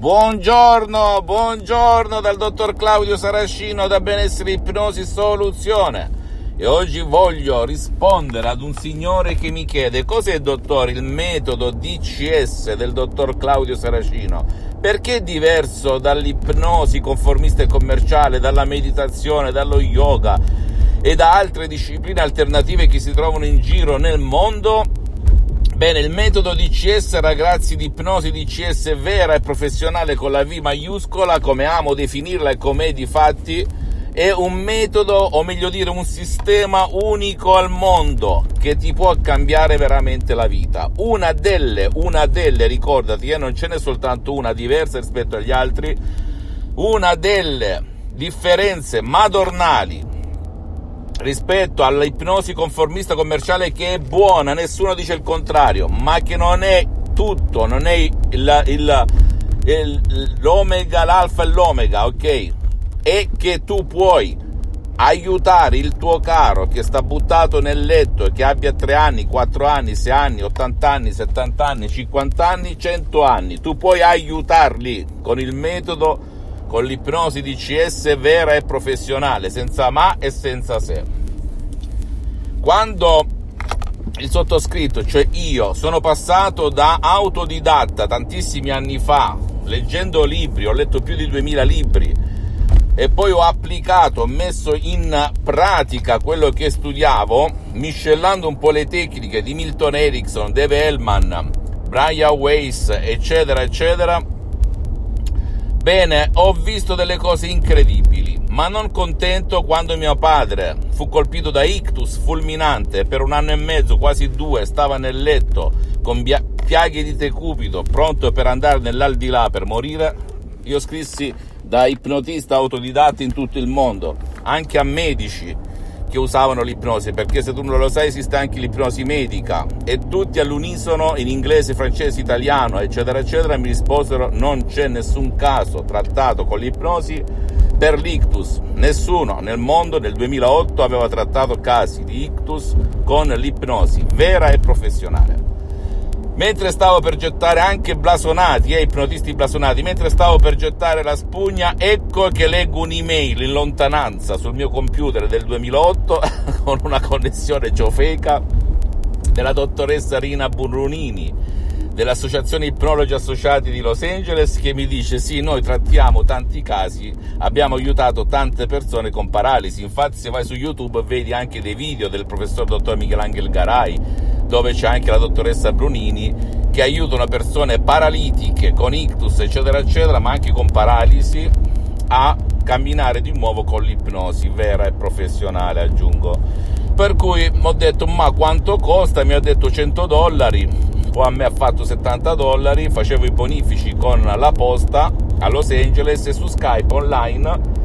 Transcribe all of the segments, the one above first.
Buongiorno, buongiorno dal dottor Claudio Saracino da Benessere Ipnosi Soluzione. E oggi voglio rispondere ad un signore che mi chiede cos'è dottore il metodo DCS del dottor Claudio Saracino? Perché è diverso dall'ipnosi conformista e commerciale, dalla meditazione, dallo yoga e da altre discipline alternative che si trovano in giro nel mondo? Bene, il metodo DCS, ragazzi, di ipnosi DCS vera e professionale con la V maiuscola, come amo definirla e com'è di fatti, è un metodo, o meglio dire un sistema unico al mondo che ti può cambiare veramente la vita. Una delle, una delle, ricordati, eh, non ce n'è soltanto una diversa rispetto agli altri, una delle differenze madornali rispetto all'ipnosi conformista commerciale che è buona, nessuno dice il contrario, ma che non è tutto, non è il, il, il, l'omega, l'alfa e l'omega, ok? E che tu puoi aiutare il tuo caro che sta buttato nel letto e che abbia 3 anni, 4 anni, 6 anni, 80 anni, 70 anni, 50 anni, 100 anni, tu puoi aiutarli con il metodo con l'ipnosi DCS vera e professionale, senza ma e senza se. Quando il sottoscritto, cioè io, sono passato da autodidatta tantissimi anni fa, leggendo libri, ho letto più di 2000 libri, e poi ho applicato, ho messo in pratica quello che studiavo, miscellando un po' le tecniche di Milton Erickson, Dave Hellman, Brian Weiss, eccetera, eccetera, Bene, ho visto delle cose incredibili, ma non contento quando mio padre fu colpito da ictus fulminante per un anno e mezzo, quasi due, stava nel letto con bia- piaghe di tecupido, pronto per andare nell'aldilà per morire, io scrissi da ipnotista autodidatta in tutto il mondo, anche a medici che usavano l'ipnosi, perché se tu non lo sai esiste anche l'ipnosi medica e tutti all'unisono in inglese, francese, italiano, eccetera, eccetera, mi risposero non c'è nessun caso trattato con l'ipnosi per l'ictus. Nessuno nel mondo nel 2008 aveva trattato casi di ictus con l'ipnosi vera e professionale. Mentre stavo per gettare anche blasonati, eh, ipnotisti blasonati, mentre stavo per gettare la spugna, ecco che leggo un'email in lontananza sul mio computer del 2008 con una connessione ciofeca della dottoressa Rina Burrunini dell'Associazione Ipnologi Associati di Los Angeles che mi dice sì, noi trattiamo tanti casi, abbiamo aiutato tante persone con paralisi, infatti se vai su YouTube vedi anche dei video del professor dottor Michelangelo Garai dove c'è anche la dottoressa Brunini che aiutano persone paralitiche con ictus eccetera eccetera ma anche con paralisi a camminare di nuovo con l'ipnosi vera e professionale aggiungo. Per cui ho detto ma quanto costa? Mi ha detto 100 dollari. O a me ha fatto 70 dollari facevo i bonifici con la posta a Los Angeles e su Skype online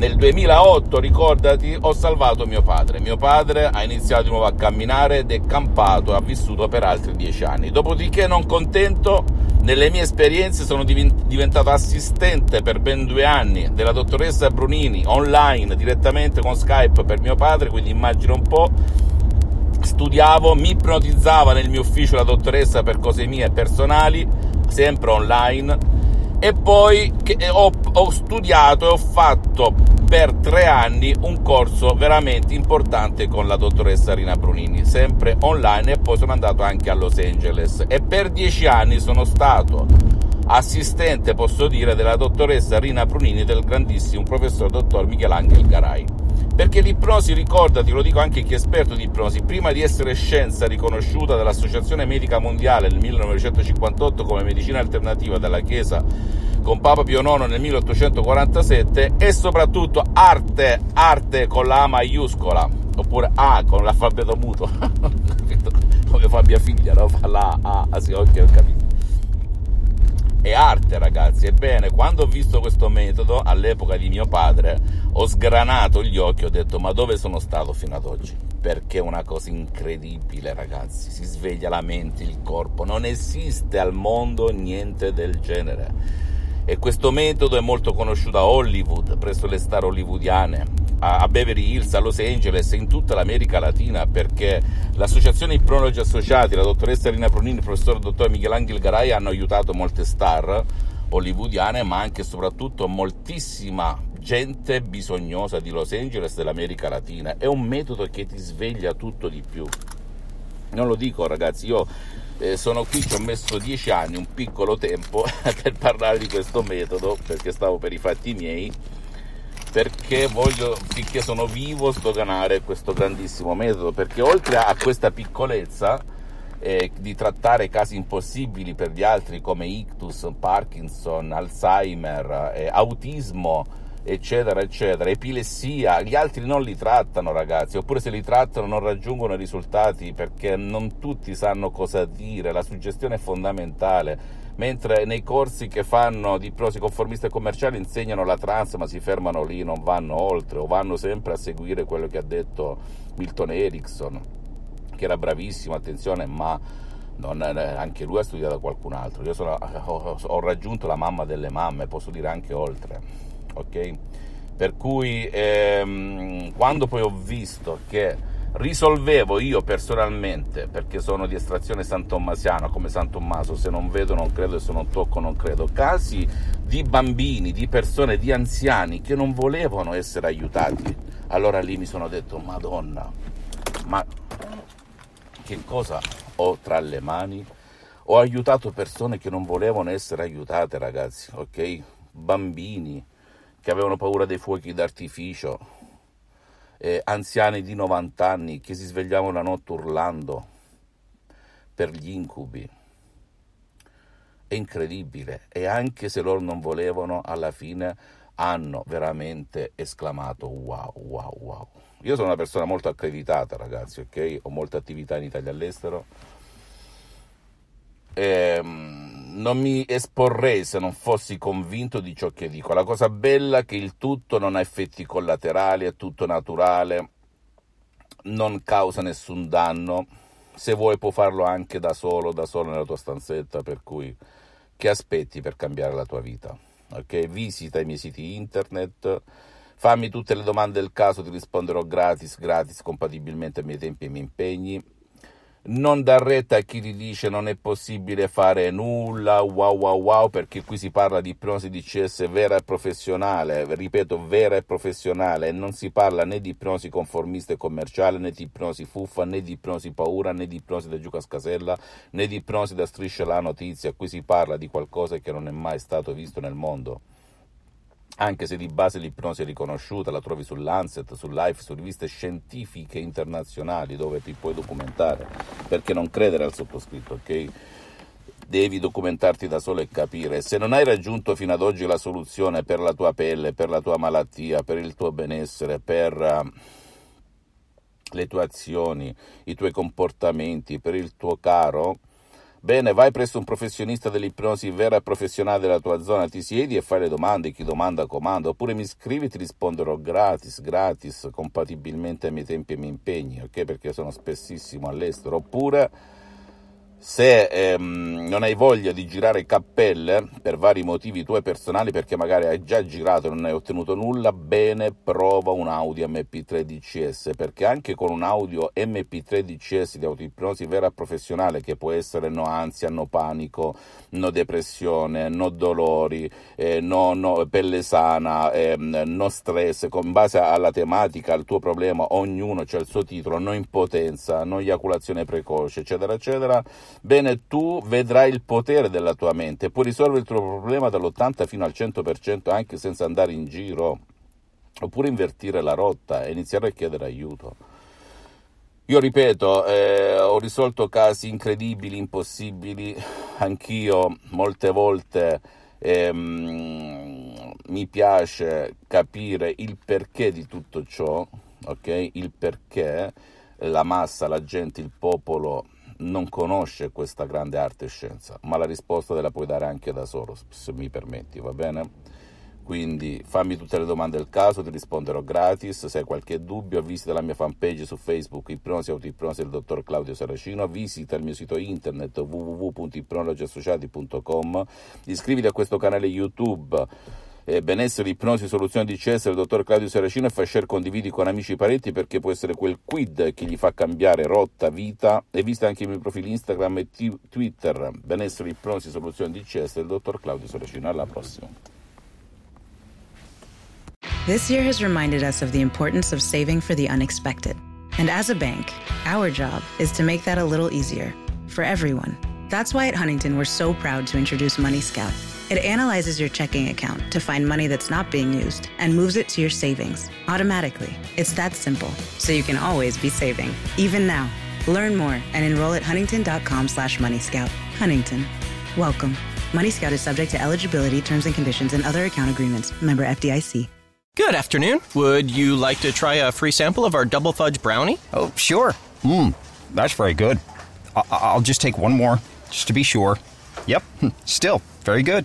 nel 2008, ricordati, ho salvato mio padre. Mio padre ha iniziato di nuovo a camminare ed è campato, ha vissuto per altri dieci anni. Dopodiché, non contento, nelle mie esperienze sono diventato assistente per ben due anni della dottoressa Brunini online direttamente con Skype per mio padre, quindi immagino un po'. Studiavo, mi ipnotizzava nel mio ufficio la dottoressa per cose mie personali, sempre online e poi ho, ho, studiato e ho fatto per tre anni un corso veramente importante con la dottoressa Rina Brunini, sempre online e poi sono andato anche a Los Angeles e per dieci anni sono stato assistente, posso dire, della dottoressa Rina Brunini del grandissimo professor dottor Michelangelo Garai. Perché l'ipnosi, ricordati, lo dico anche chi è esperto di ipnosi, prima di essere scienza riconosciuta dall'Associazione Medica Mondiale nel 1958 come medicina alternativa dalla Chiesa con Papa Pio IX nel 1847, è soprattutto arte, arte con la A maiuscola, oppure A con l'alfabeto muto, come fa mia figlia, no? Fa la A, ah, sì, ok, ho capito. È arte ragazzi, ebbene quando ho visto questo metodo all'epoca di mio padre ho sgranato gli occhi, ho detto ma dove sono stato fino ad oggi? Perché è una cosa incredibile ragazzi, si sveglia la mente, il corpo, non esiste al mondo niente del genere e questo metodo è molto conosciuto a Hollywood, presso le star hollywoodiane, a Beverly Hills, a Los Angeles e in tutta l'America Latina perché l'associazione Ipnologi Associati, la dottoressa Rina Pronini, il professor dottor Michelangelo Garai hanno aiutato molte star hollywoodiane ma anche e soprattutto moltissima gente bisognosa di Los Angeles e dell'America Latina. È un metodo che ti sveglia tutto di più. Non lo dico ragazzi, io eh, sono qui, ci ho messo dieci anni, un piccolo tempo per parlare di questo metodo perché stavo per i fatti miei perché voglio, finché sono vivo, sdoganare questo grandissimo metodo perché oltre a questa piccolezza eh, di trattare casi impossibili per gli altri come ictus, Parkinson, Alzheimer, eh, autismo, eccetera, eccetera, epilessia, gli altri non li trattano ragazzi, oppure se li trattano non raggiungono i risultati perché non tutti sanno cosa dire, la suggestione è fondamentale, mentre nei corsi che fanno di ipnosi conformiste e commerciali insegnano la trans ma si fermano lì, non vanno oltre o vanno sempre a seguire quello che ha detto Milton Erickson, che era bravissimo, attenzione, ma non, anche lui ha studiato da qualcun altro, io sono, ho, ho raggiunto la mamma delle mamme, posso dire anche oltre ok? Per cui ehm, quando poi ho visto che risolvevo io personalmente, perché sono di estrazione santommasiana come San Tommaso, se non vedo non credo e se non tocco non credo, casi di bambini, di persone, di anziani che non volevano essere aiutati, allora lì mi sono detto, Madonna, ma che cosa ho tra le mani? Ho aiutato persone che non volevano essere aiutate, ragazzi, ok? Bambini, che avevano paura dei fuochi d'artificio, eh, anziani di 90 anni che si svegliavano la notte urlando per gli incubi. È incredibile e anche se loro non volevano, alla fine hanno veramente esclamato wow, wow, wow. Io sono una persona molto accreditata, ragazzi, ok? Ho molte attività in Italia e all'estero. Ehm non mi esporrei se non fossi convinto di ciò che dico. La cosa bella è che il tutto non ha effetti collaterali, è tutto naturale, non causa nessun danno. Se vuoi puoi farlo anche da solo, da solo nella tua stanzetta, per cui che aspetti per cambiare la tua vita? Ok, visita i miei siti internet, fammi tutte le domande del caso, ti risponderò gratis, gratis, compatibilmente ai miei tempi e ai miei impegni non dar retta a chi ti dice non è possibile fare nulla, wow wow wow, perché qui si parla di ipnosi DCS vera e professionale, ripeto vera e professionale, non si parla né di ipnosi conformista e commerciale, né di ipnosi fuffa, né di ipnosi paura, né di ipnosi da giù cascasella, né di ipnosi da striscia la notizia, qui si parla di qualcosa che non è mai stato visto nel mondo anche se di base l'ipnosi è riconosciuta, la trovi sull'Ancet, sull'Life, su riviste scientifiche internazionali dove ti puoi documentare, perché non credere al sottoscritto, ok? Devi documentarti da solo e capire. Se non hai raggiunto fino ad oggi la soluzione per la tua pelle, per la tua malattia, per il tuo benessere, per uh, le tue azioni, i tuoi comportamenti, per il tuo caro, Bene, vai presso un professionista dell'ipnosi vera e professionale della tua zona, ti siedi e fai le domande, chi domanda comanda, oppure mi scrivi e ti risponderò gratis, gratis, compatibilmente ai miei tempi e ai miei impegni, ok? Perché sono spessissimo all'estero, oppure se ehm, non hai voglia di girare cappelle per vari motivi tuoi personali, perché magari hai già girato e non hai ottenuto nulla, bene, prova un audio MP3 DCS, perché anche con un audio MP3 DCS di autoipnosi vera professionale, che può essere no ansia, no panico, no depressione, no dolori, eh, no, no, pelle sana, eh, no stress, con base alla tematica, al tuo problema, ognuno c'è il suo titolo, no impotenza, no eiaculazione precoce, eccetera, eccetera bene tu vedrai il potere della tua mente, puoi risolvere il tuo problema dall'80 fino al 100% anche senza andare in giro, oppure invertire la rotta e iniziare a chiedere aiuto. Io ripeto, eh, ho risolto casi incredibili, impossibili, anch'io molte volte ehm, mi piace capire il perché di tutto ciò, ok? Il perché la massa, la gente, il popolo non conosce questa grande arte e scienza, ma la risposta te la puoi dare anche da solo, se mi permetti, va bene? Quindi fammi tutte le domande del caso, ti risponderò gratis. Se hai qualche dubbio, visita la mia fanpage su Facebook, Ipnosi Autoipnosi del dottor Claudio Saracino, visita il mio sito internet www.ipnologiassociati.com, iscriviti a questo canale YouTube eh, benessere, ipnosi, soluzioni di CS del dottor Claudio Saracino e fai share, condividi con amici e parenti perché può essere quel quid che gli fa cambiare rotta, vita e vista anche i miei profili Instagram e t- Twitter, benessere, ipnosi, soluzioni di CS del dottor Claudio Saracino. Alla prossima. This year has reminded us of the importance of saving for the unexpected. And as a bank, our job is to make that a little easier for everyone. That's why at Huntington we're so proud to introduce Money Scout. It analyzes your checking account to find money that's not being used and moves it to your savings automatically. It's that simple, so you can always be saving, even now. Learn more and enroll at huntington.com slash moneyscout. Huntington. Welcome. Money Scout is subject to eligibility, terms and conditions, and other account agreements. Member FDIC. Good afternoon. Would you like to try a free sample of our double fudge brownie? Oh, sure. Mmm, that's very good. I- I'll just take one more, just to be sure. Yep, still very good.